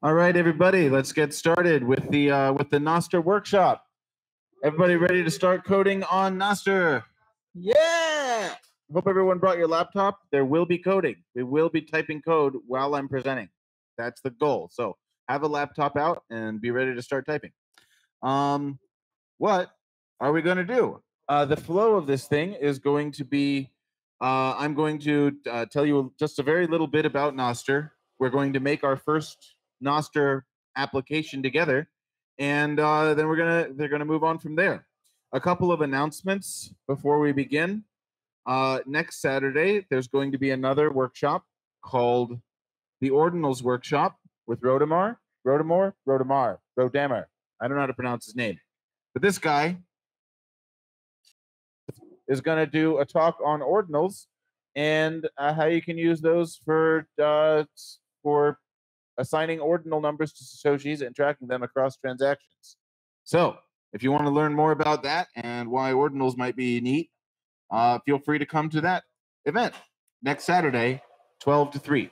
All right, everybody, let's get started with the uh, with the Nostr workshop. Everybody ready to start coding on Nostr? Yeah. Hope everyone brought your laptop. There will be coding. We will be typing code while I'm presenting. That's the goal. So have a laptop out and be ready to start typing. Um, what are we going to do? Uh, the flow of this thing is going to be. Uh, I'm going to uh, tell you just a very little bit about Nostr. We're going to make our first Nostr application together, and uh, then we're gonna they're gonna move on from there. A couple of announcements before we begin. Uh, next Saturday, there's going to be another workshop called the Ordinals Workshop with Rodamor, Rodamar, Rodamar. I don't know how to pronounce his name, but this guy is going to do a talk on ordinals and uh, how you can use those for uh, for assigning ordinal numbers to satoshis and tracking them across transactions. So, if you want to learn more about that and why ordinals might be neat, uh, feel free to come to that event next Saturday, 12 to 3.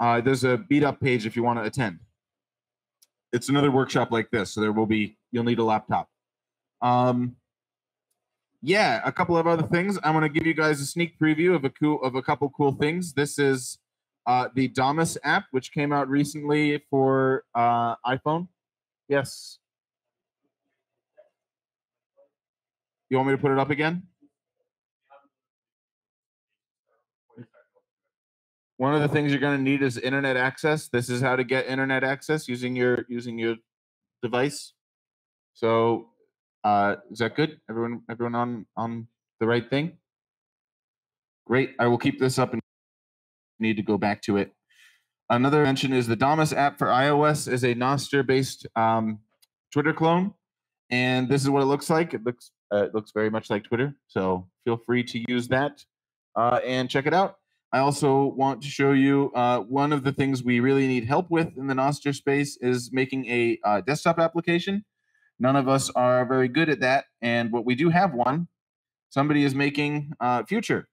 Uh, there's a meetup page if you want to attend. It's another workshop like this, so there will be, you'll need a laptop. Um, yeah, a couple of other things. I'm going to give you guys a sneak preview of a cool of a couple cool things. This is uh, the Damus app, which came out recently for uh, iPhone. Yes. You want me to put it up again? One of the things you're going to need is internet access. This is how to get internet access using your using your device. So uh, is that good? Everyone, everyone on on the right thing? Great. I will keep this up and need to go back to it. Another mention is the Damus app for iOS is a Nostr-based um, Twitter clone, and this is what it looks like. It looks uh, it looks very much like Twitter, so feel free to use that uh, and check it out. I also want to show you uh, one of the things we really need help with in the Nostr space is making a uh, desktop application. None of us are very good at that. And what we do have one, somebody is making uh, Futr,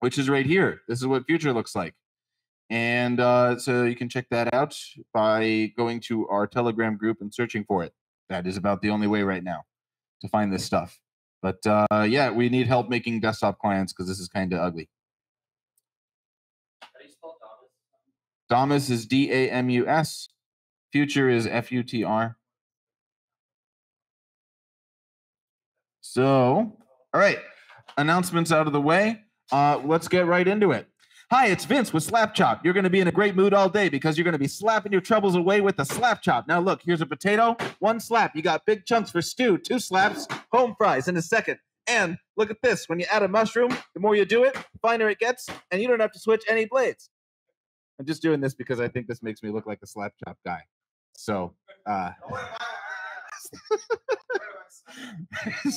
which is right here. This is what Futr looks like. And uh, so you can check that out by going to our Telegram group and searching for it. That is about the only way right now to find this stuff. But uh, yeah, we need help making desktop clients because this is kind of ugly. Damus is D A M U S. Futr is F U T R. So, all right, announcements out of the way. Uh, let's get right into it. Hi, it's Vince with Slap Chop. You're going to be in a great mood all day because you're going to be slapping your troubles away with the Slap Chop. Now, look, here's a potato, one slap. You got big chunks for stew, two slaps, home fries in a second. And look at this when you add a mushroom, the more you do it, the finer it gets, and you don't have to switch any blades. I'm just doing this because I think this makes me look like a Slap Chop guy. So, uh,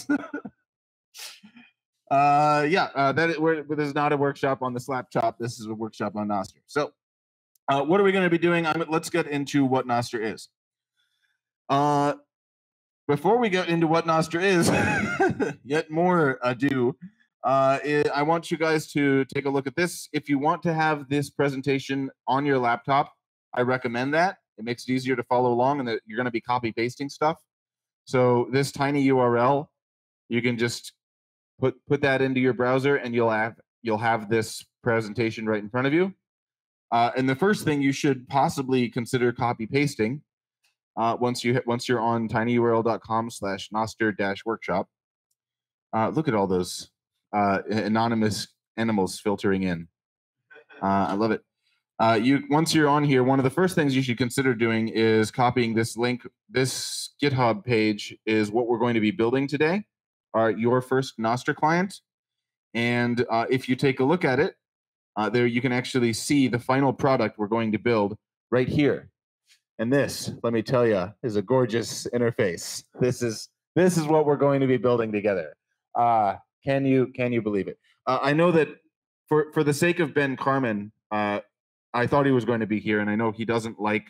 uh, yeah, uh, that we're, this is not a workshop on the slap chop. This is a workshop on Nostr. So, uh, what are we going to be doing? I'm, let's get into what Nostr is. Uh, before we get into what Nostr is, yet more ado, uh, I want you guys to take a look at this. If you want to have this presentation on your laptop, I recommend that. It makes it easier to follow along, and that you're going to be copy pasting stuff. So this tiny URL, you can just put put that into your browser, and you'll have you'll have this presentation right in front of you. Uh, and the first thing you should possibly consider copy pasting uh, once you once you're on tinyurl.com slash nostr dash workshop. Uh, look at all those uh, anonymous animals filtering in. Uh, I love it. Uh, you once you're on here, one of the first things you should consider doing is copying this link. This GitHub page is what we're going to be building today. Our your first Nostr client, and uh, if you take a look at it, uh, there you can actually see the final product we're going to build right here. And this, let me tell you, is a gorgeous interface. This is this is what we're going to be building together. Uh, can you can you believe it? Uh, I know that for for the sake of Ben Carman, uh, I thought he was going to be here, and I know he doesn't like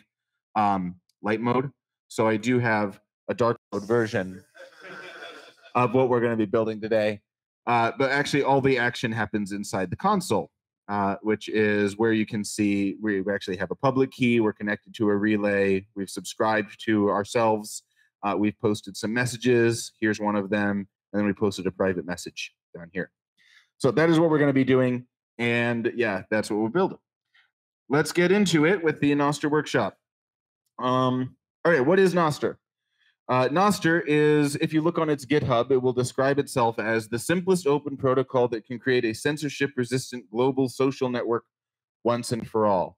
um, light mode, so I do have a dark mode version of what we're going to be building today. Uh, but actually, all the action happens inside the console. uh, which is where you can see we actually have a public key. We're connected to a relay. We've subscribed to ourselves. Uh, we've posted some messages. Here's one of them. And then we posted a private message down here. So that is what we're going to be doing. And yeah, that's what we're building. Let's get into it with the Nostr workshop. Um, all right, what is Nostr? Uh, Nostr is, if you look on its GitHub, it will describe itself as the simplest open protocol that can create a censorship resistant global social network once and for all.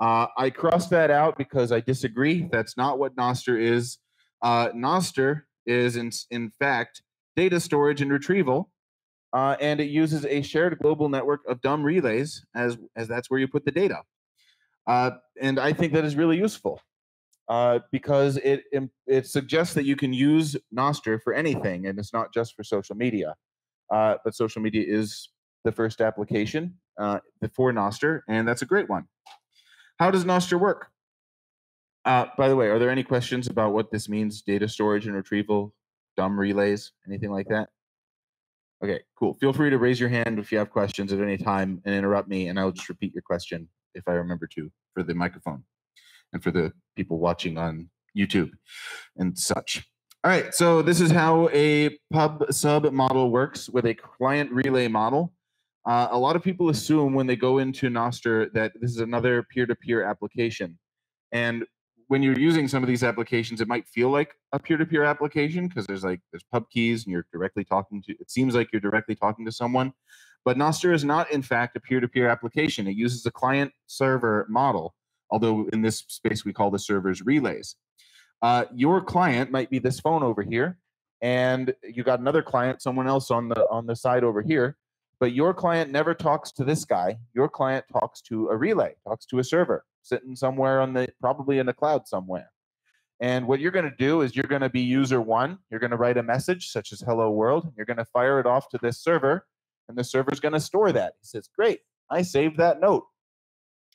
Uh, I crossed that out because I disagree. That's not what Nostr is. Uh, Nostr is, in, in fact, data storage and retrieval, uh, and it uses a shared global network of dumb relays as, as that's where you put the data. Uh, and I think that is really useful uh, because it it suggests that you can use Nostr for anything, and it's not just for social media. Uh, but social media is the first application uh, for Nostr, and that's a great one. How does Nostr work? Uh, by the way, are there any questions about what this means? Data storage and retrieval, dumb relays, anything like that? Okay, cool. Feel free to raise your hand if you have questions at any time and interrupt me, and I'll just repeat your question if I remember to for the microphone and for the people watching on YouTube and such. All right, so this is how a pub sub model works with a client relay model. Uh, a lot of people assume when they go into Nostr that this is another peer-to-peer application. And when you're using some of these applications, it might feel like a peer-to-peer application because there's like there's pub keys and you're directly talking to. It seems like you're directly talking to someone, but Nostr is not in fact a peer-to-peer application. It uses a client-server model although in this space we call the servers relays. Uh, your client might be this phone over here, and you got another client, someone else on the on the side over here. But your client never talks to this guy. Your client talks to a relay, talks to a server sitting somewhere on the probably in the cloud somewhere. And what you're going to do is you're going to be user one. You're going to write a message such as "Hello World." You're going to fire it off to this server, and the server's going to store that. He says, "Great, I saved that note."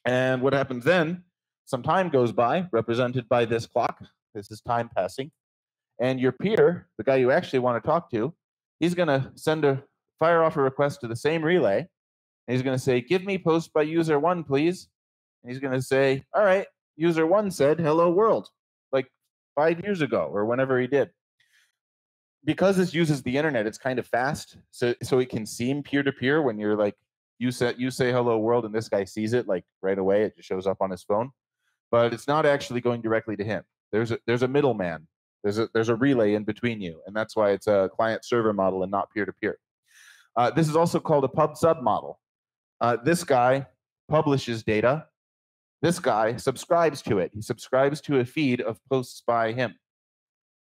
And what happens then some time goes by, represented by this clock. This is time passing. And your peer, the guy you actually want to talk to, he's going to send a fire off a request to the same relay. And he's going to say, Give me post by user one, please. And he's going to say, All right, user one said, Hello world, like five years ago or whenever he did. Because this uses the internet, it's kind of fast. So, so it can seem peer to peer when you're like, you say, you say hello world and this guy sees it like right away. It just shows up on his phone but it's not actually going directly to him. There's a there's a middleman. There's a there's a relay in between you, and that's why it's a client server model and not peer to peer. This is also called a pub sub model. Uh, this guy publishes data. This guy subscribes to it. He subscribes to a feed of posts by him,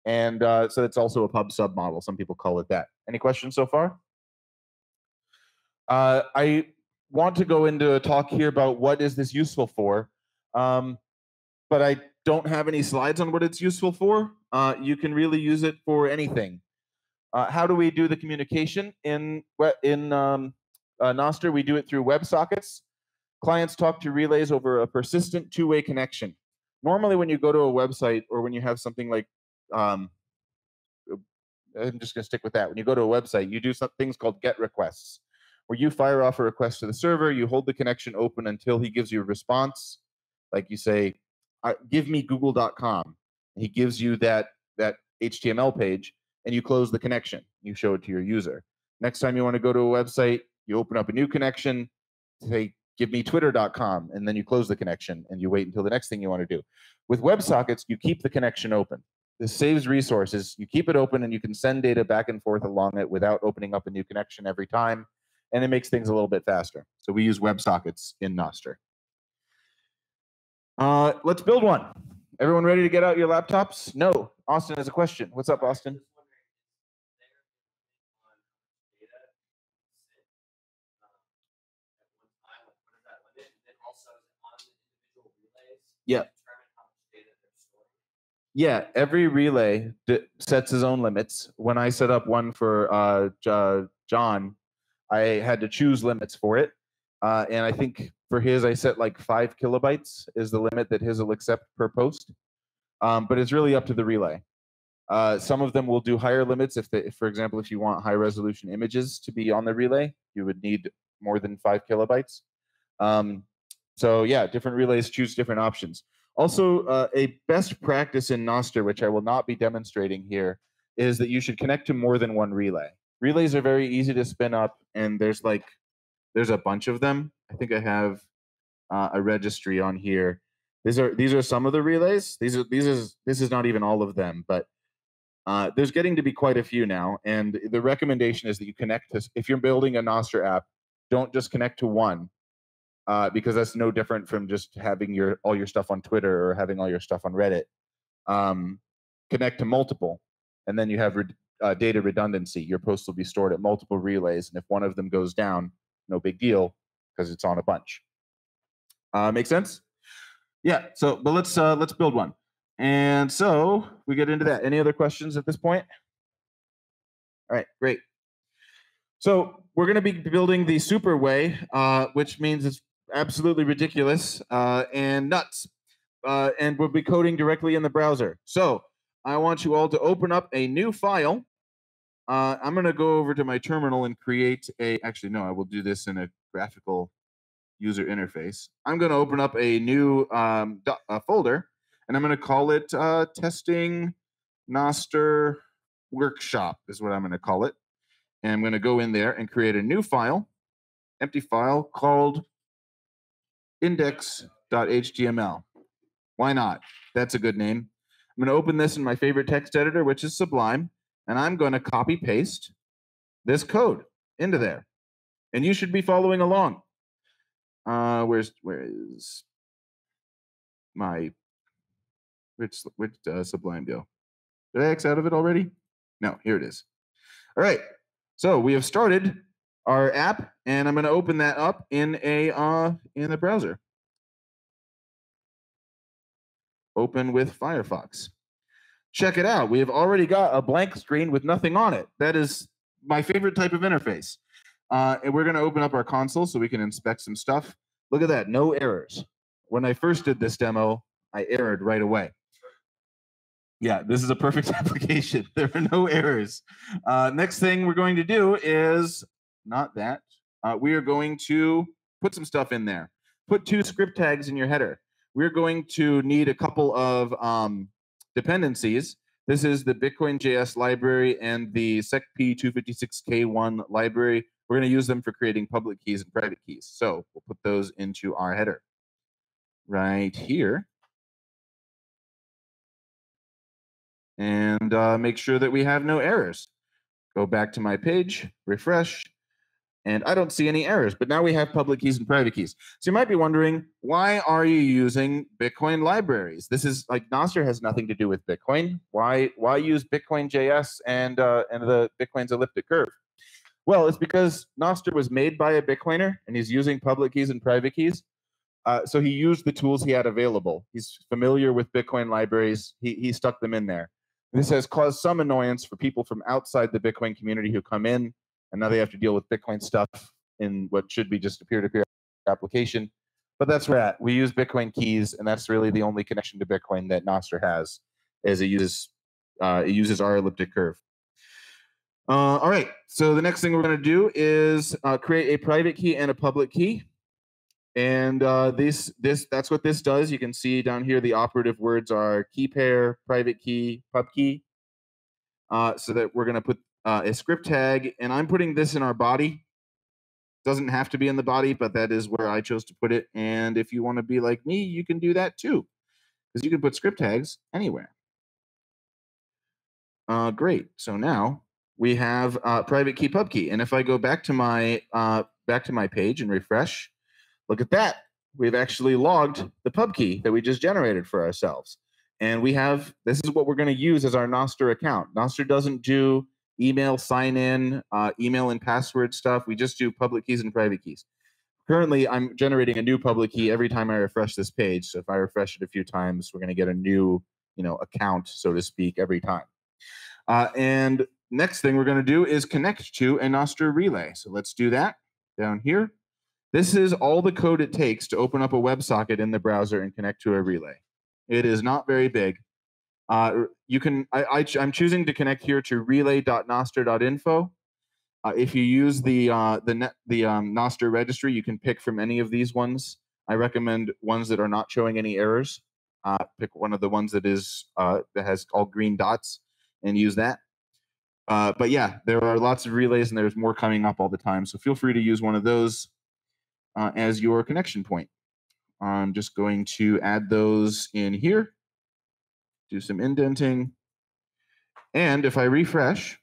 and uh, so it's also a pub sub model. Some people call it that. Any questions so far? Uh, I want to go into a talk here about what is this useful for. Um, but I don't have any slides on what it's useful for. Uh, you can really use it for anything. Uh, how do we do the communication in in um, uh, Nostr? We do it through WebSockets. Clients talk to relays over a persistent two-way connection. Normally, when you go to a website or when you have something like, um, I'm just going to stick with that. When you go to a website, you do some things called GET requests, where you fire off a request to the server, you hold the connection open until he gives you a response. Like you say, give me google.com he gives you that that html page and you close the connection. You show it to your user. Next time you want to go to a website you open up a new connection say give me twitter.com and then you close the connection and you wait until the next thing you want to do. With websockets you keep the connection open. This saves resources. You keep it open and you can send data back and forth along it without opening up a new connection every time and it makes things a little bit faster. So we use websockets in nostr uh, let's build one. Everyone ready to get out your laptops? No. Austin has a question. What's up, Austin? Yeah. Yeah, every relay sets his own limits. When I set up one for uh, John, I had to choose limits for it. Uh, and I think for his, I set like five kilobytes is the limit that his will accept per post. Um, but it's really up to the relay. Uh, some of them will do higher limits. If, they, if, for example, if you want high resolution images to be on the relay, you would need more than five kilobytes. Um, so yeah, different relays choose different options. Also, uh, a best practice in Nostr, which I will not be demonstrating here, is that you should connect to more than one relay. Relays are very easy to spin up, and there's like there's a bunch of them. I think I have uh, a registry on here. These are these are some of the relays. These are these is this is not even all of them, but uh, there's getting to be quite a few now. And the recommendation is that you connect to if you're building a Nostr app, don't just connect to one uh, because that's no different from just having your all your stuff on Twitter or having all your stuff on Reddit. Um, connect to multiple, and then you have re- uh, data redundancy. Your posts will be stored at multiple relays, and if one of them goes down, no big deal because it's on a bunch. Uh, make sense? Yeah. So, but let's uh, let's build one. And so we get into that. Any other questions at this point? All right, great. So we're going to be building the super way, uh, which means it's absolutely ridiculous uh, and nuts. Uh, and we'll be coding directly in the browser. So I want you all to open up a new file. Uh, I'm going to go over to my terminal and create a, actually, no, I will do this in a graphical user interface. I'm going to open up a new um, folder and I'm going to call it uh, testing Nostr workshop is what I'm going to call it. And I'm going to go in there and create a new file, empty file called index.html. Why not? That's a good name. I'm going to open this in my favorite text editor, which is Sublime, and I'm going to copy paste this code into there. And you should be following along. Uh, where's where is my which which uh, Sublime go? Did I X out of it already? No, here it is. All right. So we have started our app, and I'm going to open that up in a uh, in the browser. Open with Firefox. Check it out. We have already got a blank screen with nothing on it. That is my favorite type of interface. Uh, and we're going to open up our console so we can inspect some stuff. Look at that, no errors. When I first did this demo, I errored right away. Yeah, this is a perfect application. There are no errors. Uh, next thing we're going to do is not that. Uh, we are going to put some stuff in there. Put two script tags in your header. We're going to need a couple of um, dependencies. This is the Bitcoin JS library and the SecP256K1 library. We're going to use them for creating public keys and private keys. So we'll put those into our header right here. and uh, make sure that we have no errors. Go back to my page, refresh, and I don't see any errors. But now we have public keys and private keys. So you might be wondering, why are you using Bitcoin libraries? This is like Nostr has nothing to do with Bitcoin. Why why use Bitcoin JS and uh, and the Bitcoin's elliptic curve? Well, it's because Nostr was made by a Bitcoiner and he's using public keys and private keys. Uh, so he used the tools he had available. He's familiar with Bitcoin libraries. He, he stuck them in there. This has caused some annoyance for people from outside the Bitcoin community who come in, and now they have to deal with Bitcoin stuff in what should be just a peer-to-peer application. But that's where at. We use Bitcoin keys, and that's really the only connection to Bitcoin that Nostr has, is it uses uh, it uses our elliptic curve. Uh, all right. So the next thing we're going to do is uh, create a private key and a public key. And uh, this, this, that's what this does. You can see down here the operative words are key pair, private key, pub key. Uh, so that we're going to put uh, a script tag, and I'm putting this in our body. Doesn't have to be in the body, but that is where I chose to put it. And if you want to be like me, you can do that too, because you can put script tags anywhere. Uh, great. So now we have uh, private key pub key, and if I go back to my uh, back to my page and refresh, look at that. We've actually logged the pub key that we just generated for ourselves. And we have this is what we're going to use as our Nostr account. Nostr doesn't do email sign in, uh, email and password stuff. We just do public keys and private keys. Currently, I'm generating a new public key every time I refresh this page. So if I refresh it a few times, we're going to get a new, you know, account, so to speak, every time. Uh, and next thing we're going to do is connect to a Nostr relay. So let's do that down here. This is all the code it takes to open up a WebSocket in the browser and connect to a relay. It is not very big. Uh, you can I, I am choosing to connect here to relay.nostr.info. Uh, if you use the uh, the net, the um, Nostr registry, you can pick from any of these ones. I recommend ones that are not showing any errors. Uh, pick one of the ones that is uh, that has all green dots and use that. Uh, but yeah, there are lots of relays and there's more coming up all the time. So feel free to use one of those uh, as your connection point. I'm just going to add those in here, do some indenting. And if I refresh,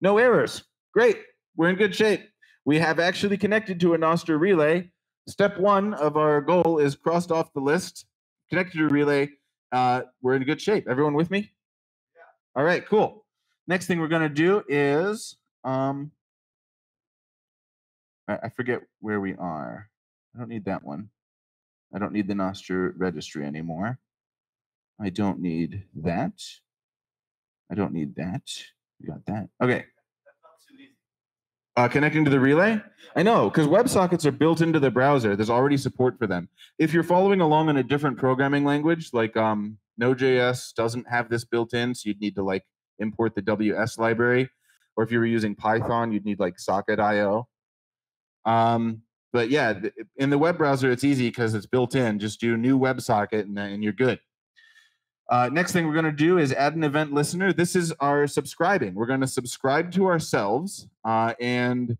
no errors. Great. We're in good shape. We have actually connected to a Nostr relay. Step one of our goal is crossed off the list, connected to a relay. Uh, we're in good shape. Everyone with me? Yeah. All right, cool. Next thing we're going to do is, um, I, I forget where we are. I don't need that one. I don't need the Nostr registry anymore. I don't need that. I don't need that. We got that. Okay. Uh, connecting to the relay? I know, because WebSockets are built into the browser. There's already support for them. If you're following along in a different programming language, like um, Node.js doesn't have this built in, so you'd need to like import the WS library. Or if you were using Python, you'd need like socket.io. Um, but yeah, in the web browser, it's easy because it's built in. Just do new WebSocket and, and you're good. Uh, next thing we're going to do is add an event listener. This is our subscribing. We're going to subscribe to ourselves uh, and,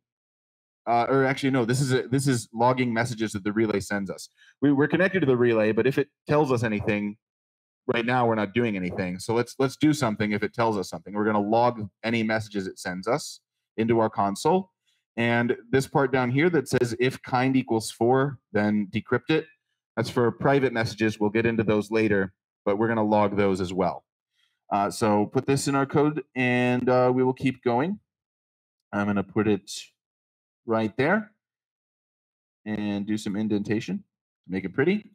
uh, or actually no, this is a, this is logging messages that the relay sends us. We, we're connected to the relay, but if it tells us anything, right now we're not doing anything. So let's let's do something if it tells us something. We're going to log any messages it sends us into our console. And this part down here that says if kind equals four, then decrypt it. That's for private messages. We'll get into those later but we're going to log those as well. Uh, so put this in our code and uh, we will keep going. I'm going to put it right there and do some indentation to make it pretty.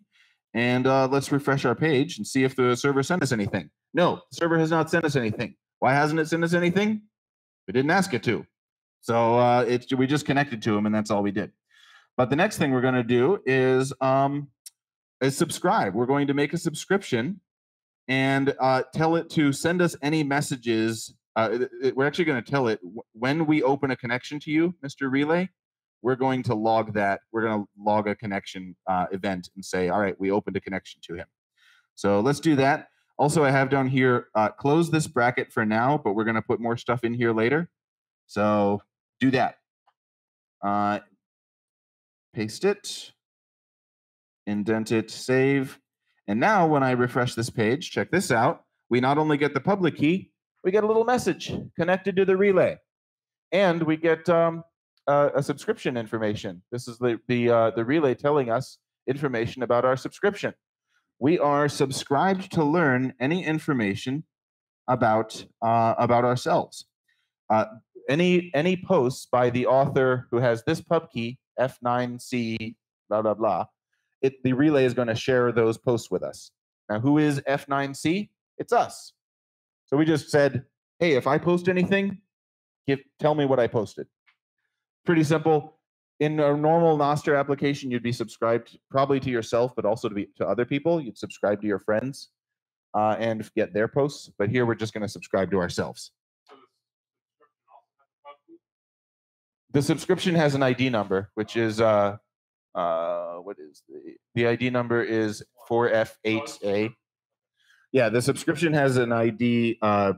And uh, let's refresh our page and see if the server sent us anything. No, the server has not sent us anything. Why hasn't it sent us anything? We didn't ask it to. So uh, it, we just connected to him and that's all we did. But the next thing we're going to do is um, is subscribe. We're going to make a subscription and uh, tell it to send us any messages. Uh, it, it, we're actually going to tell it when we open a connection to you, Mr. Relay. We're going to log that. We're going to log a connection uh, event and say, all right, we opened a connection to him. So let's do that. Also, I have down here, uh, close this bracket for now, but we're going to put more stuff in here later. So do that. Uh, paste it indent it, save. And now when I refresh this page, check this out. We not only get the public key, we get a little message connected to the relay. And we get um, a subscription information. This is the, the, uh, the relay telling us information about our subscription. We are subscribed to learn any information about, uh, about ourselves. Uh, any, any posts by the author who has this pub key, F9C, blah, blah, blah, it, the relay is going to share those posts with us. Now, who is F9C? It's us. So we just said, hey, if I post anything, give, tell me what I posted. Pretty simple. In a normal Nostr application, you'd be subscribed probably to yourself, but also to, be, to other people. You'd subscribe to your friends uh, and get their posts. But here we're just going to subscribe to ourselves. The subscription has an ID number, which is uh, uh, what is the the ID number is 4F8A. Yeah, the subscription has an ID uh,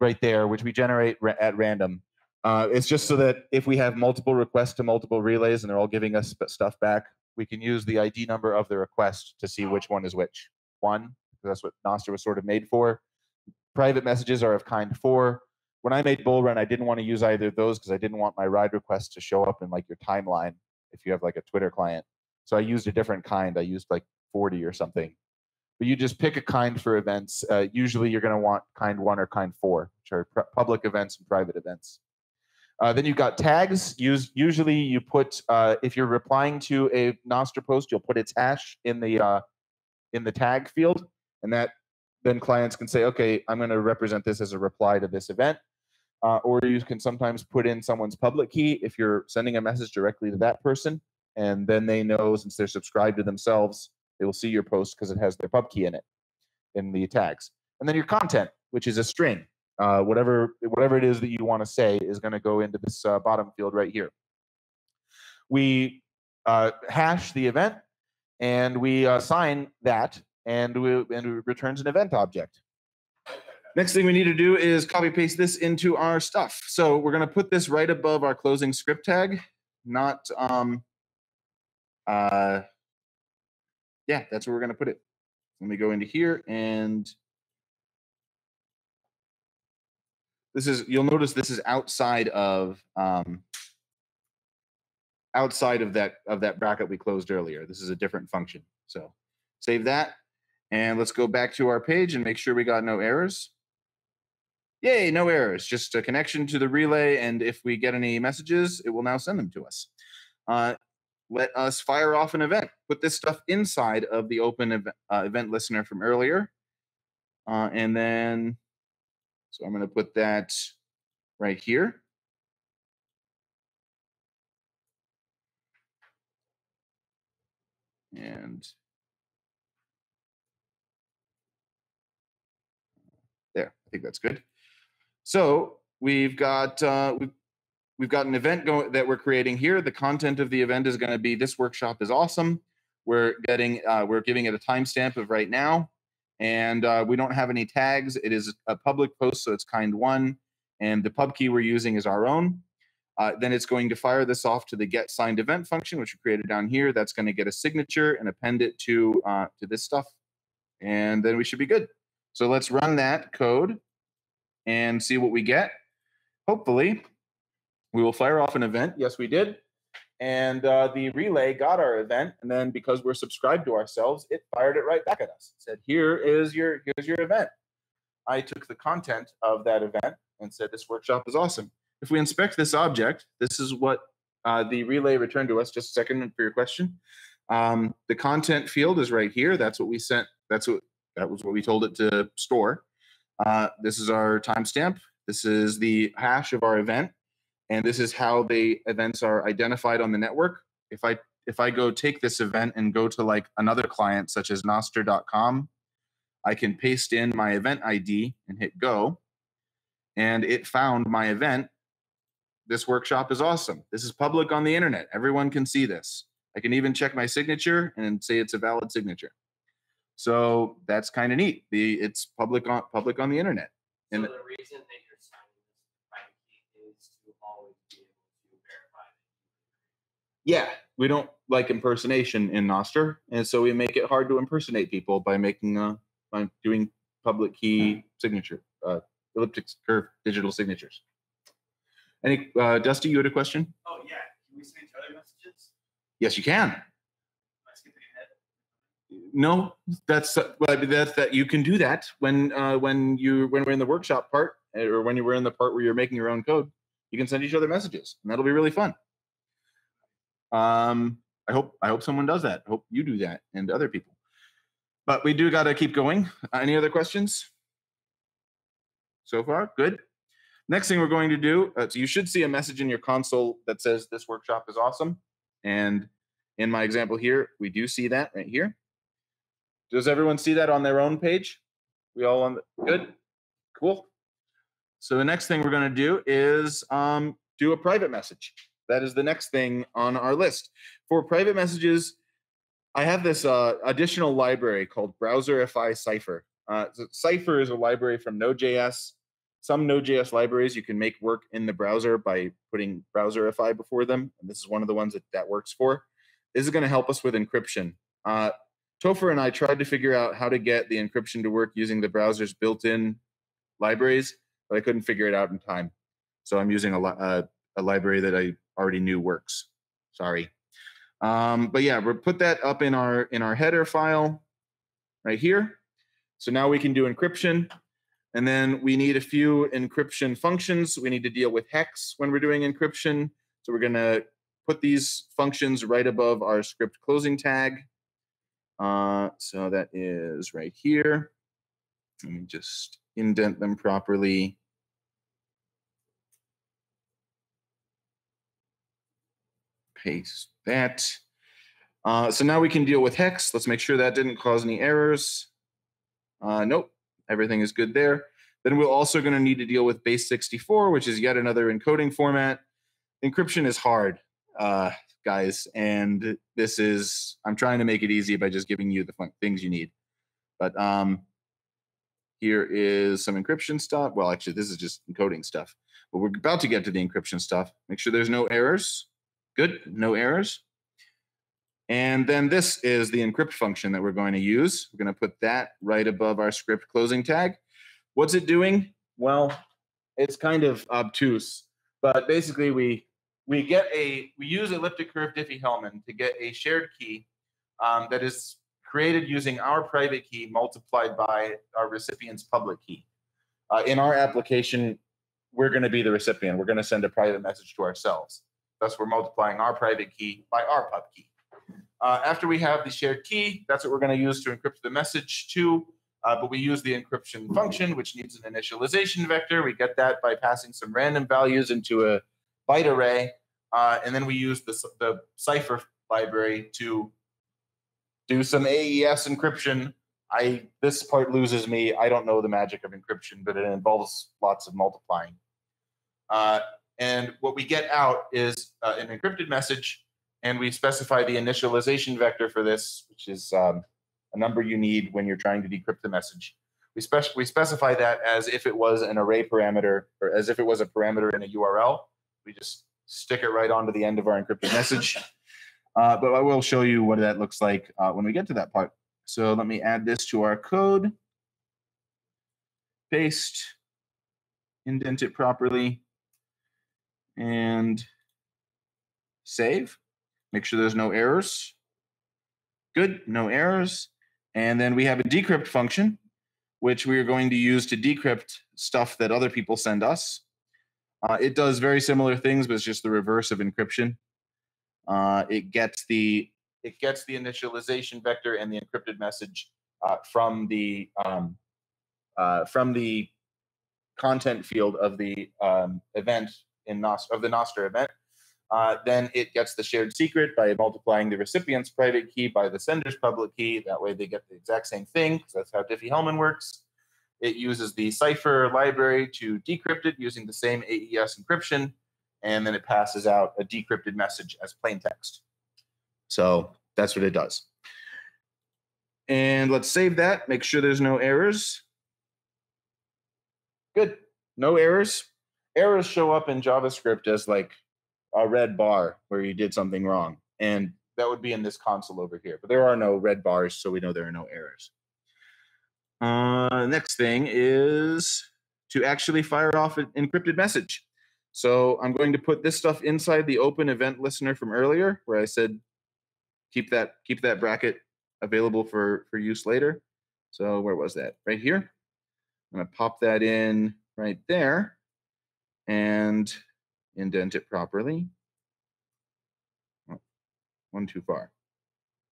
right there, which we generate ra- at random. Uh, it's just so that if we have multiple requests to multiple relays and they're all giving us stuff back, we can use the ID number of the request to see which one is which. One, that's what Nostr was sort of made for. Private messages are of kind four. When I made Bull Run, I didn't want to use either of those because I didn't want my ride request to show up in like your timeline if you have like a Twitter client. So I used a different kind. I used like 40 or something. But you just pick a kind for events. Uh, usually you're going to want kind one or kind four, which are pr- public events and private events. Uh, then you've got tags. Use, usually you put, uh, if you're replying to a Nostr post, you'll put its hash in the, uh, in the tag field. And that then clients can say, okay, I'm going to represent this as a reply to this event uh, or you can sometimes put in someone's public key if you're sending a message directly to that person, and then they know since they're subscribed to themselves, they will see your post because it has their pub key in it in the tags. And then your content, which is a string. uh, whatever whatever it is that you want to say is going to go into this uh, bottom field right here. We uh, hash the event and we assign that and we and it returns an event object. Next thing we need to do is copy paste this into our stuff. So we're going to put this right above our closing script tag, not um uh yeah, that's where we're going to put it. Let me go into here and this is you'll notice this is outside of um outside of that of that bracket we closed earlier. This is a different function. So save that and let's go back to our page and make sure we got no errors. Yay, no errors, just a connection to the relay. And if we get any messages, it will now send them to us. Uh, let us fire off an event. Put this stuff inside of the open ev uh, event listener from earlier. Uh, and then, so I'm going to put that right here. And there, I think that's good. So we've got uh, we've, we've got an event that we're creating here. The content of the event is going to be this workshop is awesome. We're getting uh, we're giving it a timestamp of right now, and uh, we don't have any tags. It is a public post, so it's kind one, and the pub key we're using is our own. Uh, then it's going to fire this off to the get signed event function, which we created down here. That's going to get a signature and append it to uh, to this stuff, and then we should be good. So let's run that code and see what we get. Hopefully, we will fire off an event. Yes, we did. And uh, the relay got our event, and then because we're subscribed to ourselves, it fired it right back at us. It said, "Here is your here's your event." I took the content of that event and said, "This workshop is awesome." If we inspect this object, this is what uh, the relay returned to us. Just a second for your question. Um, the content field is right here. That's what we sent. That's what that was what we told it to store. Uh, this is our timestamp. This is the hash of our event, and this is how the events are identified on the network. If I if I go take this event and go to like another client such as Nostr.com, I can paste in my event ID and hit go, and it found my event. This workshop is awesome. This is public on the internet. Everyone can see this. I can even check my signature and say it's a valid signature. So that's kind of neat. The it's public on public on the internet. So and the reason that you're signing this private key is to always be able to verify Yeah, we don't like impersonation in Nostr, and so we make it hard to impersonate people by making uh by doing public key signature uh, elliptic curve digital signatures. Any uh, Dusty, you had a question? Oh yeah, can we send each other messages? Yes, you can no, that's well, that's that you can do that when uh, when you when we're in the workshop part eh, or when you were in the part where you're making your own code. You can send each other messages, and that'll be really fun. Um, I hope I hope someone does that. I hope you do that and other people. But we do got to keep going. Uh, any other questions? So far, good. Next thing we're going to do, uh, so you should see a message in your console that says this workshop is awesome. And in my example here, we do see that right here. Does everyone see that on their own page? We all on the, good? Cool. So the next thing we're going to do is um, do a private message. That is the next thing on our list. For private messages, I have this uh, additional library called Browserify cipher. Uh, so cipher is a library from Node.js. Some Node.js libraries you can make work in the browser by putting Browserify before them. And this is one of the ones that that works for. This is going to help us with encryption. Uh, Topher and I tried to figure out how to get the encryption to work using the browser's built-in libraries, but I couldn't figure it out in time. So I'm using a, a, a library that I already knew works. Sorry. Um, but yeah, we'll put that up in our in our header file right here. So now we can do encryption. And then we need a few encryption functions. We need to deal with hex when we're doing encryption. So we're going to put these functions right above our script closing tag. Uh, so that is right here. Let me just indent them properly. Paste that. Uh, so now we can deal with hex. Let's make sure that didn't cause any errors. Uh, nope, everything is good there. Then we're also going to need to deal with base 64, which is yet another encoding format. Encryption is hard, uh, guys, and this is I'm trying to make it easy by just giving you the fun things you need. But um, here is some encryption stuff. Well, actually, this is just encoding stuff. But we're about to get to the encryption stuff. Make sure there's no errors. Good, no errors. And then this is the encrypt function that we're going to use. We're going to put that right above our script closing tag. What's it doing? Well, it's kind of obtuse, but basically we we get a we use elliptic curve Diffie-Hellman to get a shared key um, that is created using our private key multiplied by our recipient's public key. Uh, in our application, we're going to be the recipient. We're going to send a private message to ourselves. Thus, we're multiplying our private key by our pub key. Uh, after we have the shared key, that's what we're going to use to encrypt the message to. Uh, but we use the encryption function, which needs an initialization vector. We get that by passing some random values into a byte array. Uh, and then we use the, the cipher library to do some AES encryption. I this part loses me. I don't know the magic of encryption, but it involves lots of multiplying. Uh, and what we get out is uh, an encrypted message, and we specify the initialization vector for this, which is um, a number you need when you're trying to decrypt the message. We, spec- we specify that as if it was an array parameter or as if it was a parameter in a URL. We just stick it right onto the end of our encrypted message. Uh, but I will show you what that looks like uh, when we get to that part. So let me add this to our code, paste, indent it properly, and save. Make sure there's no errors. Good, no errors. And then we have a decrypt function, which we are going to use to decrypt stuff that other people send us. Uh, it does very similar things, but it's just the reverse of encryption. Uh, it gets the it gets the initialization vector and the encrypted message uh, from the um, uh, from the content field of the um, event in Nost- of the Nostr event. Uh, then it gets the shared secret by multiplying the recipient's private key by the sender's public key. That way they get the exact same thing because that's how Diffie-Hellman works. It uses the cipher library to decrypt it using the same AES encryption, and then it passes out a decrypted message as plain text. So that's what it does. And let's save that, make sure there's no errors. Good, no errors. Errors show up in JavaScript as like a red bar where you did something wrong. And that would be in this console over here. But there are no red bars, so we know there are no errors. Uh, next thing is to actually fire off an encrypted message. So I'm going to put this stuff inside the open event listener from earlier, where I said keep that keep that bracket available for for use later. So where was that? Right here. I'm going to pop that in right there and indent it properly. Oh, one too far.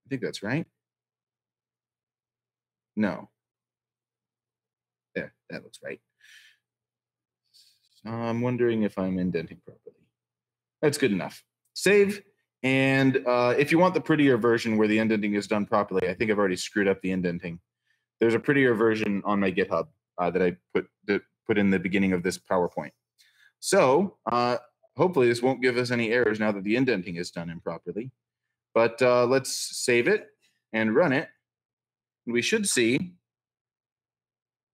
I think that's right. No. That looks right. So I'm wondering if I'm indenting properly. That's good enough. Save. And uh, if you want the prettier version where the indenting is done properly, I think I've already screwed up the indenting. There's a prettier version on my GitHub uh, that I put that put in the beginning of this PowerPoint. So uh, hopefully this won't give us any errors now that the indenting is done improperly. But uh, let's save it and run it. We should see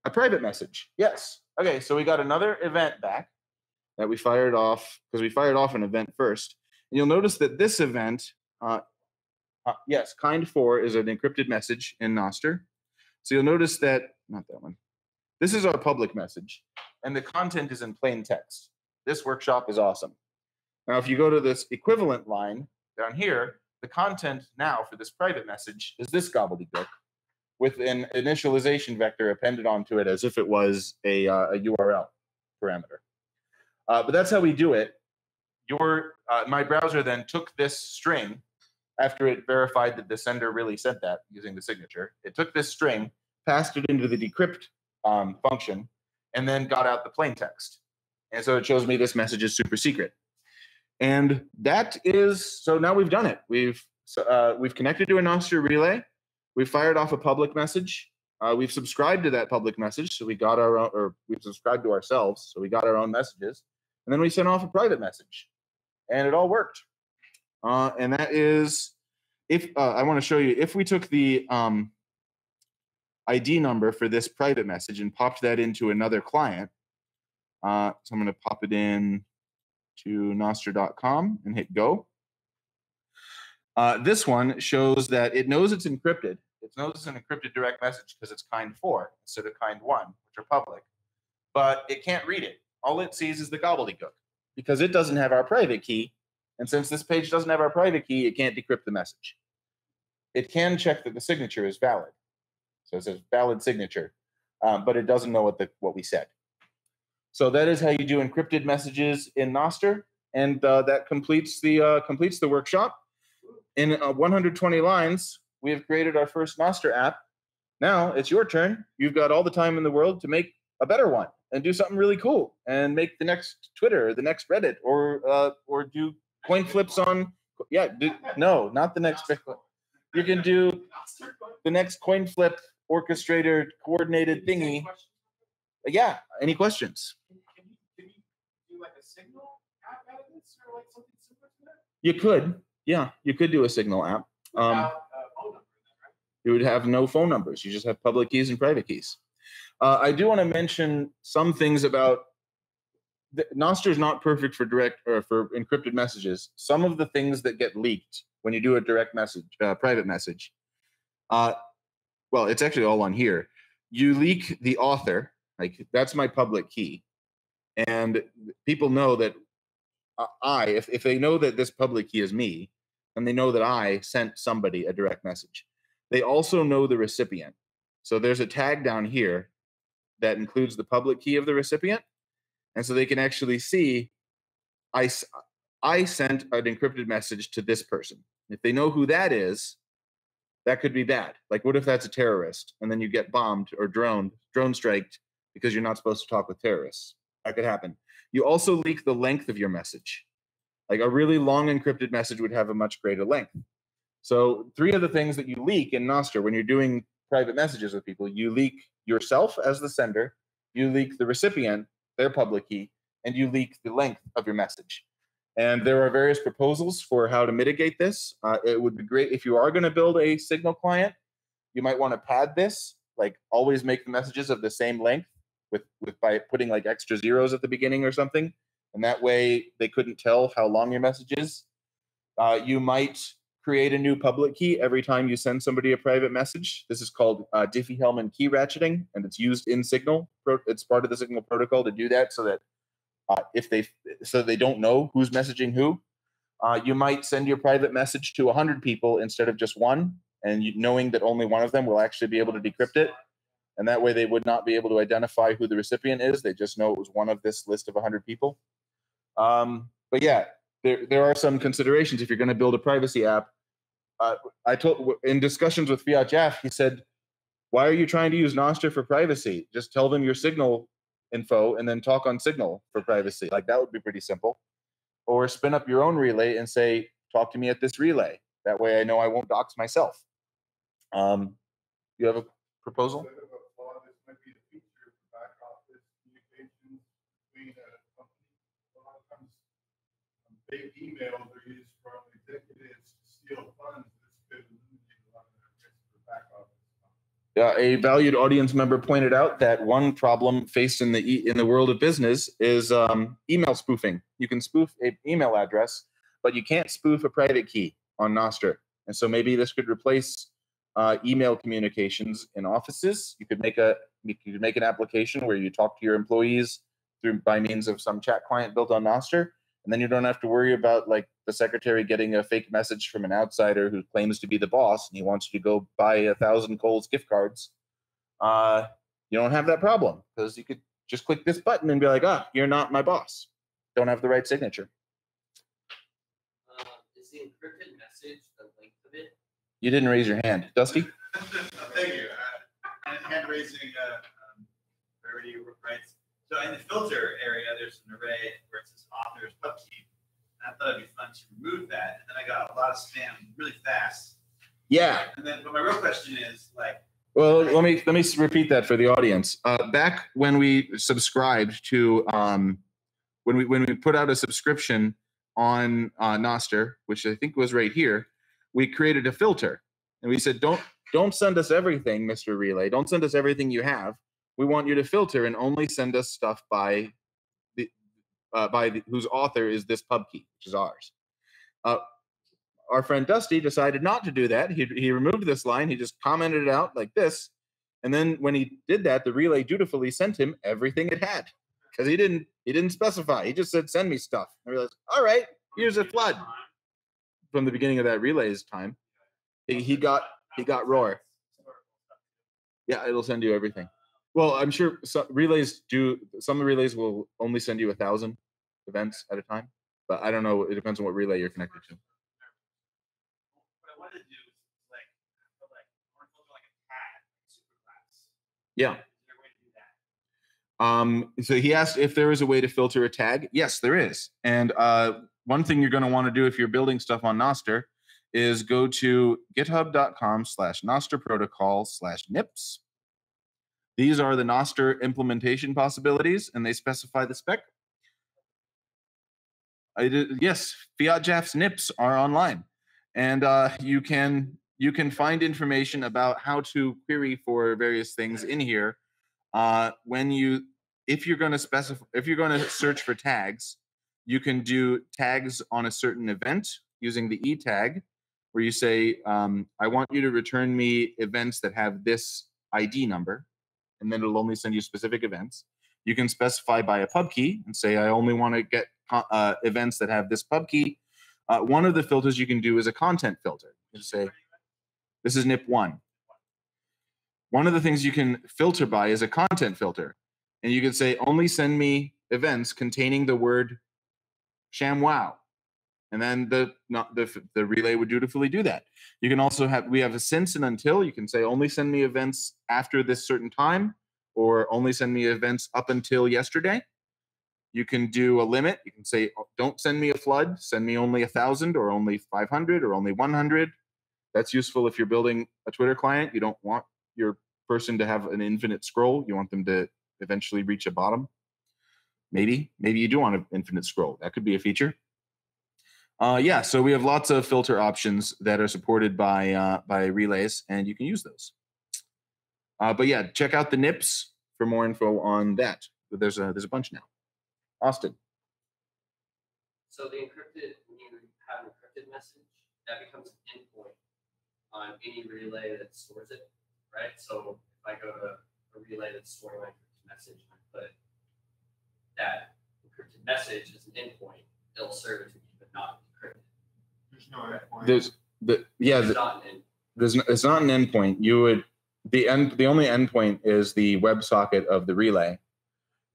a private message. Yes. Okay, so we got another event back that we fired off because we fired off an event first. And you'll notice that this event, uh, uh, yes, kind four is an encrypted message in Nostr. So you'll notice that, not that one, this is our public message, and the content is in plain text. This workshop is awesome. Now, if you go to this equivalent line down here, the content now for this private message is this gobbledygook with an initialization vector appended onto it as if it was a, uh, a URL parameter. Uh, but that's how we do it. Your uh, my browser then took this string after it verified that the sender really sent that using the signature. It took this string, passed it into the decrypt um, function, and then got out the plain text. And so it shows me this message is super secret. And that is so now we've done it. We've uh, we've connected to a Nostr relay. We fired off a public message. Uh, we've subscribed to that public message, so we got our own, or we've subscribed to ourselves, so we got our own messages, and then we sent off a private message, and it all worked. Uh, and that is, if uh, I want to show you, if we took the um, ID number for this private message and popped that into another client, uh, so I'm going to pop it in to Nostr.com and hit go. Uh, this one shows that it knows it's encrypted. It knows it's an encrypted direct message because it's kind four instead of kind one, which are public. But it can't read it. All it sees is the gobbledygook because it doesn't have our private key. And since this page doesn't have our private key, it can't decrypt the message. It can check that the signature is valid. So it says valid signature, um, but it doesn't know what the what we said. So that is how you do encrypted messages in Nostr, and uh, that completes the uh, completes the workshop. In uh, 120 lines, we have created our first Nostr app. Now it's your turn. You've got all the time in the world to make a better one and do something really cool and make the next Twitter, or the next Reddit, or uh, or do coin flips on. Yeah, do, no, not the next. You can do the next coin flip orchestrator coordinated thingy. Yeah. Any questions? You could. Yeah, you could do a signal app. Um, Without a phone number then, right? You would have no phone numbers. You just have public keys and private keys. Uh, I do want to mention some things about the, Nostr is not perfect for direct or for encrypted messages. Some of the things that get leaked when you do a direct message, uh, private message, uh, well, it's actually all on here. You leak the author, like that's my public key, and people know that uh, I, if if they know that this public key is me, then they know that I sent somebody a direct message. They also know the recipient. So there's a tag down here that includes the public key of the recipient. And so they can actually see I, I sent an encrypted message to this person. If they know who that is, that could be bad. Like, what if that's a terrorist and then you get bombed or droned, drone striked because you're not supposed to talk with terrorists? That could happen. You also leak the length of your message. Like a really long encrypted message would have a much greater length. So, three of the things that you leak in Nostr when you're doing private messages with people, you leak yourself as the sender, you leak the recipient, their public key, and you leak the length of your message. And there are various proposals for how to mitigate this. Uh, it would be great if you are going to build a Signal client, you might want to pad this, like always make the messages of the same length with, with by putting like extra zeros at the beginning or something. And that way they couldn't tell how long your message is. Uh, you might create a new public key every time you send somebody a private message. This is called uh, Diffie-Hellman key ratcheting, and it's used in Signal. It's part of the Signal protocol to do that, so that uh, if they so they don't know who's messaging who. Uh, you might send your private message to 100 people instead of just one, and you, knowing that only one of them will actually be able to decrypt it. And that way, they would not be able to identify who the recipient is. They just know it was one of this list of 100 people. Um, but yeah, there, there are some considerations if you're going to build a privacy app. Uh, I told in discussions with fiatjaf, he said, "Why are you trying to use Nostr for privacy? Just tell them your Signal info and then talk on Signal for privacy. Like that would be pretty simple. Or spin up your own relay and say, "Talk to me at this relay." That way, I know I won't dox myself. Um, you have a proposal? Um, Big emails are used from executives eliminate a uh, a valued audience member pointed out that one problem faced in the e- in the world of business is um, email spoofing. You can spoof an email address, but you can't spoof a private key on Nostr. And so maybe this could replace uh, email communications in offices. You could make a you could make an application where you talk to your employees through by means of some chat client built on Nostr, and then you don't have to worry about like the secretary getting a fake message from an outsider who claims to be the boss and he wants you to go buy a thousand Kohl's gift cards. Uh, you don't have that problem because you could just click this button and be like, ah, you're not my boss. Don't have the right signature. Uh, is the encrypted message the length of it? You didn't raise your hand, Dusty. Thank you. Uh, hand raising, uh, um, priority rights. So in the filter area, there's an array where it says authors pub key. And I thought it'd be fun to remove that. And then I got a lot of spam really fast. Yeah. And then, but my real question is like, Well, let me let me repeat that for the audience. Uh, back when we subscribed to um, when we when we put out a subscription on uh, Nostr, which I think was right here, we created a filter and we said, "Don't don't send us everything, Mister Relay. Don't send us everything you have. We want you to filter and only send us stuff by the uh, by the, whose author is this pub key, which is ours." Uh, our friend Dusty decided not to do that. He, he removed this line. He just commented it out like this. And then when he did that, the relay dutifully sent him everything it had because he didn't he didn't specify. He just said, "Send me stuff." I realized, all right, here's a flood from the beginning of that relay's time. He, he got he got roar. Yeah, it'll send you everything. Well, I'm sure some relays do. Some of the relays will only send you a thousand events at a time, but I don't know. It depends on what relay you're connected to. Yeah. Um, so he asked if there is a way to filter a tag. Yes, there is. And uh, one thing you're going to want to do if you're building stuff on Nostr is go to github.com slash Nostr protocol slash nips. These are the Nostr implementation possibilities, and they specify the spec. Did, yes, fiatjaf's nips are online, and uh, you can you can find information about how to query for various things in here uh, when you if you're going to specify if you're going to search for tags you can do tags on a certain event using the e tag where you say um, i want you to return me events that have this id number and then it'll only send you specific events you can specify by a pub key and say i only want to get uh, events that have this pub key uh, one of the filters you can do is a content filter you say this is nip one one of the things you can filter by is a content filter. And you can say, only send me events containing the word ShamWow. And then the not the the relay would dutifully do that. You can also have we have a since and until. You can say only send me events after this certain time, or only send me events up until yesterday. You can do a limit. You can say "Oh, don't send me a flood, send me only a thousand, or only five hundred, or only one hundred. That's useful if you're building a Twitter client. You don't want your person to have an infinite scroll. You want them to eventually reach a bottom. Maybe, maybe you do want an infinite scroll. That could be a feature. Uh, yeah, so we have lots of filter options that are supported by uh, by relays, and you can use those. Uh, but yeah, check out the NIPS for more info on that. But there's a there's a bunch now. Austin. So the encrypted, when you have an encrypted message, that becomes an endpoint on any relay that stores it, right? So if I go to a relay that's storing my encrypted message and I put that encrypted message as an endpoint, it'll serve it to me, but not. There's no endpoint. There's the yeah. It's The, not an endpoint. there's n- it's not an endpoint. You would the end the only endpoint is the WebSocket of the relay,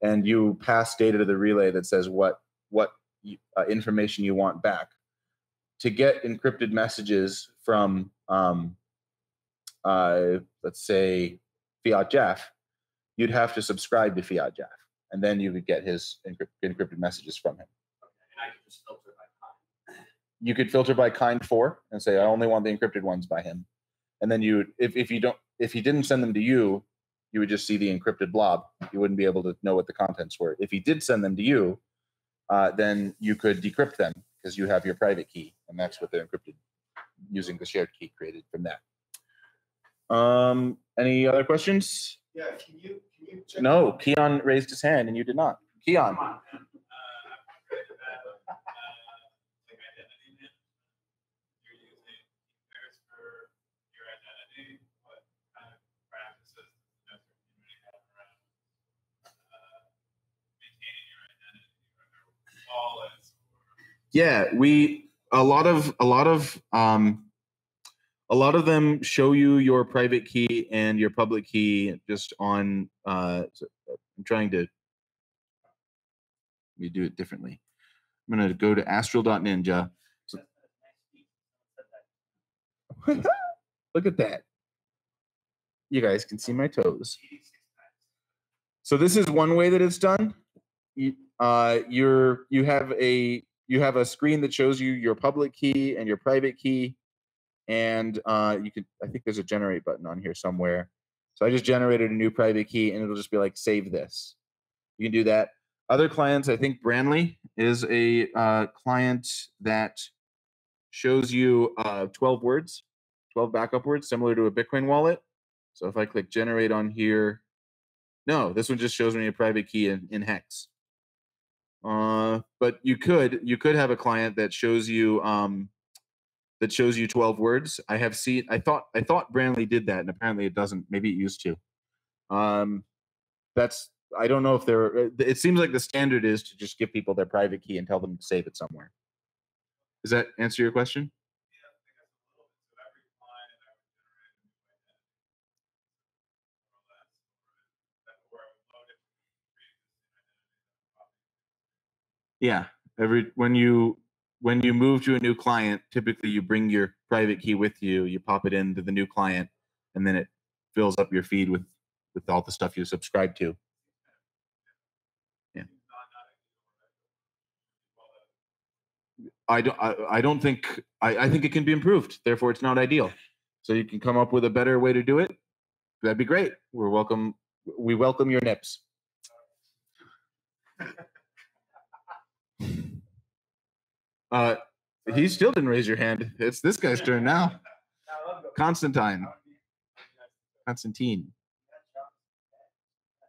and you pass data to the relay that says what what uh, information you want back. To get encrypted messages from um, uh, let's say fiatjaf, you'd have to subscribe to fiatjaf, and then you would get his encrypt- encrypted messages from him Okay, and I can just filter by kind. You could filter by kind for and say I only want the encrypted ones by him. And then you if, if you don't if he didn't send them to you, you would just see the encrypted blob. You wouldn't be able to know what the contents were. If he did send them to you, uh, then you could decrypt them because you have your private key, and that's what they're encrypted using the shared key created from that. Um, any other questions? Yeah, can you, can you? check No, Keon raised his hand and you did not. Keon. Come on, man. Uh, I'm good at that, uh, like identity management. You're using Ecosphere for your identity, what kind of practices does the Nostr community have around, uh, maintaining your identity, whether wallets or yeah we a lot of a lot of um a lot of them show you your private key and your public key just on uh i'm trying to we do it differently. I'm going to go to astral.ninja So- look at that. You guys can see my toes. So this is one way that it's done. You, uh, you're you have a you have a screen that shows you your public key and your private key and uh, you could i think there's a generate button on here somewhere So I just generated a new private key and it'll just be like, save this. You can do that. Other clients, I think Branle is a uh, client that shows you uh, 12 words, 12 backup words, similar to a Bitcoin wallet. So if I click generate on here, no, this one just shows me a private key in, in hex. Uh, but you could you could have a client that shows you um, that shows you 12 words. I have seen I thought I thought Branle did that and apparently it doesn't. Maybe it used to. Um, that's I don't know if there. It seems like the standard is to just give people their private key and tell them to save it somewhere. Does that answer your question? Yeah, I think that's a little bit. So every client I would generate a new identity. More or less. Or that- or I would load it from pre-existing identity. that probably- Yeah. Every when you when you move to a new client, typically you bring your private key with you. You pop it into the new client, and then it fills up your feed with with all the stuff you subscribe to. Yeah. I don't. I, I don't think. I, I think it can be improved. Therefore, it's not ideal. So you can come up with a better way to do it. That'd be great. We're welcome. We welcome your nips. Uh, he still didn't raise your hand. It's this guy's turn now. Constantine. Constantine.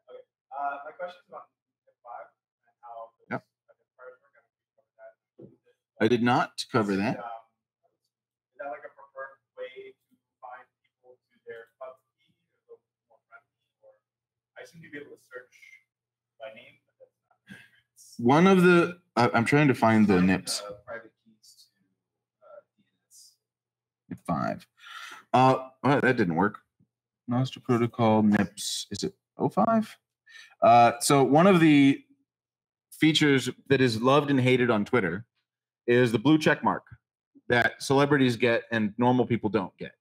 Okay, uh, my question is about Nip five and how. Yep. those, like, the cars work, I don't think we covered that. I did not cover that. Is that like a preferred way to find people to their pub key or the more friendly or I seem to be able to search by name, but that's not. it's- One of the. I, I'm trying to find the nips. uh, Private keys to uh, five. Uh, well, that didn't work. Master Protocol NIPS. is it 05? Uh, so one of the features that is loved and hated on Twitter is the blue check mark that celebrities get and normal people don't get.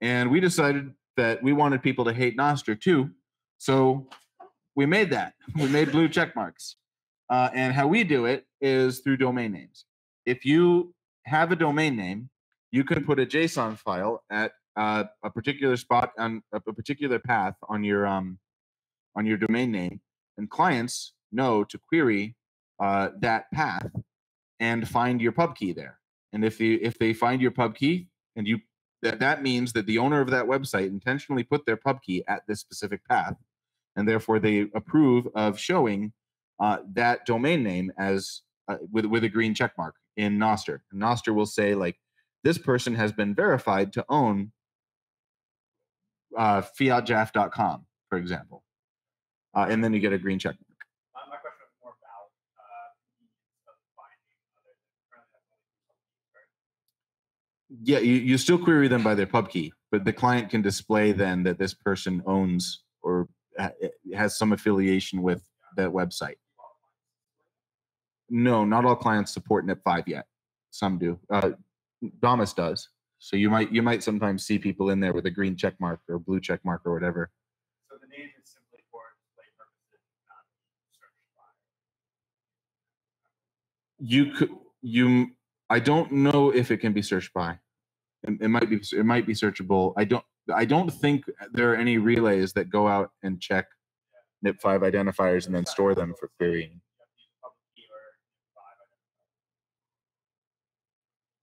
And we decided that we wanted people to hate Nostr too, so we made that. We made blue check marks. Uh, and how we do it is through domain names. If you have a domain name, you can put a JSON file at uh, a particular spot on a, particular path on your um, on your domain name, and clients know to query uh, that path and find your pub key there. And if you if they find your pub key and you that that means that the owner of that website intentionally put their pub key at this specific path, and therefore they approve of showing uh, that domain name as uh, with with a green check mark in Nostr. And Nostr will say like this person has been verified to own uh, fiatjaf.com, for example. Uh, and then you get a green check mark. My, my question was more about uh convenience of finding other than currently that's only two pub keys, right? Yeah, you, you still query them by their pub key, but the client can display then that this person owns or ha- has some affiliation with that website. No, not all clients support NIP5 yet. Some do. Uh, Damus does. So you might you might sometimes see people in there with a green check mark or blue check mark or whatever. So the name is simply for display purposes, not search by. you could you i don't know if it can be searched by it, it might be it might be searchable i don't i don't think there are any relays that go out and check nip5 identifiers and then store them for querying.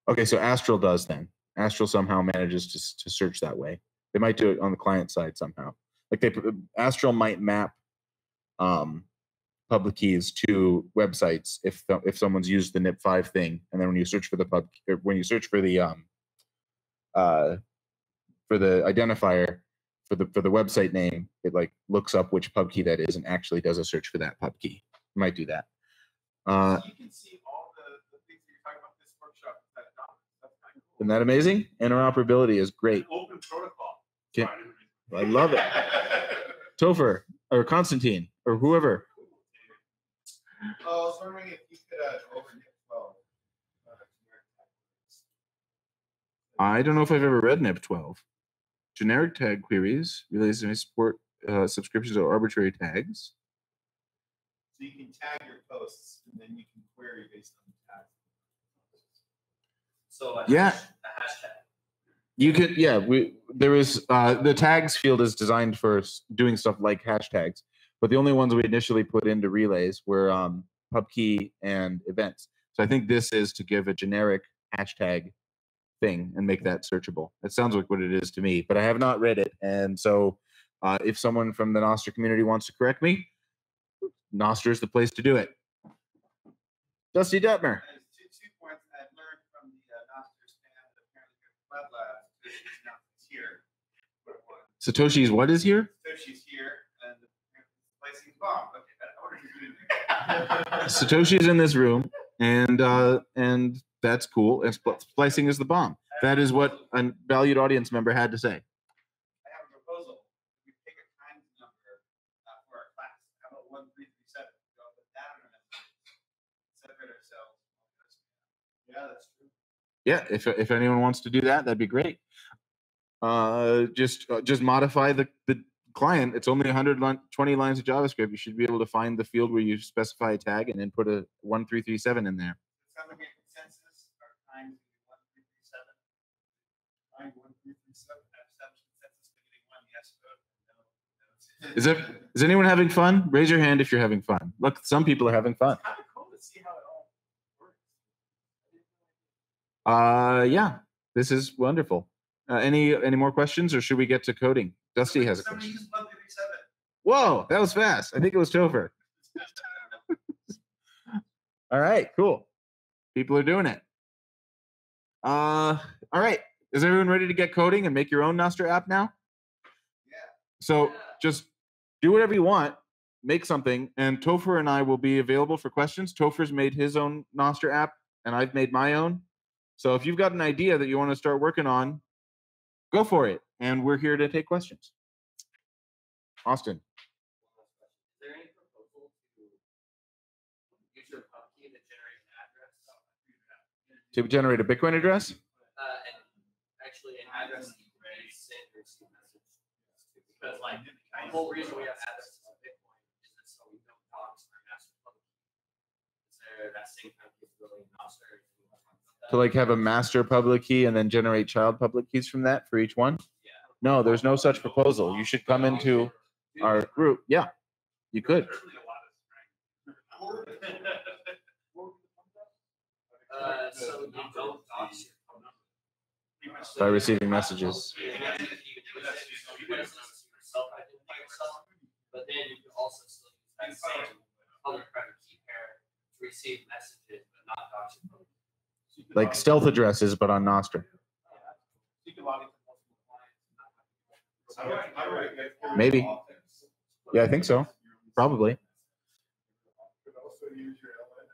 Okay so astral does then. Astral somehow manages to, to search that way. They might do it on the client side somehow. Like they astral might map um public keys to websites if if someone's used the nip5 thing and then when you search for the pub when you search for the um uh for the identifier for the for the website name it like looks up which pub key that is and actually does a search for that pub key it might do that uh You can see all the, the things that you're talking about this workshop that. That's kind of cool. isn't that amazing interoperability is great Open protocol. Sorry, I love it. Topher or Constantine or whoever. Oh, I was wondering if you could, uh, NIP twelve. uh. I don't know if I've ever read NIP 12. Generic tag queries relays may support uh, subscriptions or arbitrary tags. So you can tag your posts and then you can query based on the tag. So a Yeah. hash, hashtag. You could, yeah, we, there is, uh, the tags field is designed for doing stuff like hashtags. But the only ones we initially put into relays were, um, pub key and events. So I think this is to give a generic hashtag thing and make that searchable. It sounds like what it is to me, but I have not read it. And so, uh, if someone from the Nostr community wants to correct me, Nostr is the place to do it. Dusty Detmer. There's two, two points I've learned from the uh, Nostr stand, apparently the PlebLab, Toshi's now is here. But one, Satoshi's what is here? Toshi's here and placing bomb. Okay, I ordered you to do. Satoshi's in this room, and uh, and that's cool. And spl- splicing is the bomb. That is what a valued audience member had to say. I have a proposal. We pick a number uh, for our class. How about one, three, three, seven? Go with that on our. Separate ourselves. Yeah, that's true. Yeah, if if anyone wants to do that, that'd be great. Uh, just uh, just modify the the client. It's only 120 lines of JavaScript. You should be able to find the field where you specify a tag and then put a one three three seven in there. Sounds like a consensus. Our times is one, three, three, seven. Time one, three, three, seven. Have some consensus. Beginning one, yes vote. No. no. Is it is anyone having fun? Raise your hand if you're having fun. Look, some people are having fun. Kind of cool to see how it all works. Uh, yeah, this is wonderful. Uh, any any more questions, or should we get to coding? Dusty has a question. use one, three, three, seven. Whoa, that was fast. I think it was Topher. All right, cool. People are doing it. Uh, all right. Is everyone ready to get coding and make your own Nostr app now? So just do whatever you want, make something, and Topher and I will be available for questions. Topher's made his own Nostr app, and I've made my own. So if you've got an idea that you want to start working on, go for it. And we're here to take questions. Austin. To generate a Bitcoin address? Uh, and actually an address that you can maybe send or receive message. to. Because like, the whole reason we have addresses on Bitcoin is that so we don't dox our master public key. Is there that same kind of capability in Nostr? To like have a master public key and then generate child public keys from that for each one? Yeah. No, there's no such proposal. You should come into our group. Yeah, you could. Uh, so you don't dox your phone number. By receiving messages. You can actually- you can do that, so you can self-identify yourself, But then you can also still use that same public private key pair to receive messages, but not dox your. Like stealth addresses, but on Nostr. Maybe. Yeah, I think so. Probably. Could also use your LN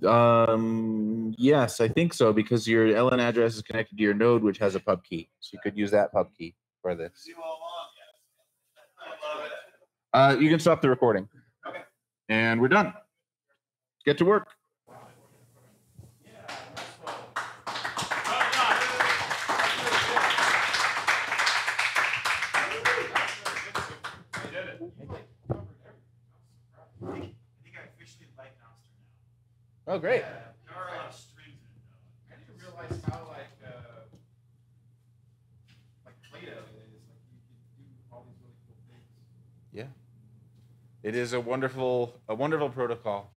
address. Um, yes, I think so because your LN address is connected to your node, which has a pub key. So you could use that pub key for this. See all along, yes. I love it. Uh, you can stop the recording. Okay. And we're done. Get to work. I think I officially like Nostr Oh, great. now. There are a lot of strings in it though. I didn't realize how like, uh, like Plato is, like you can do all these really cool things. Yeah. It is a wonderful, a wonderful protocol.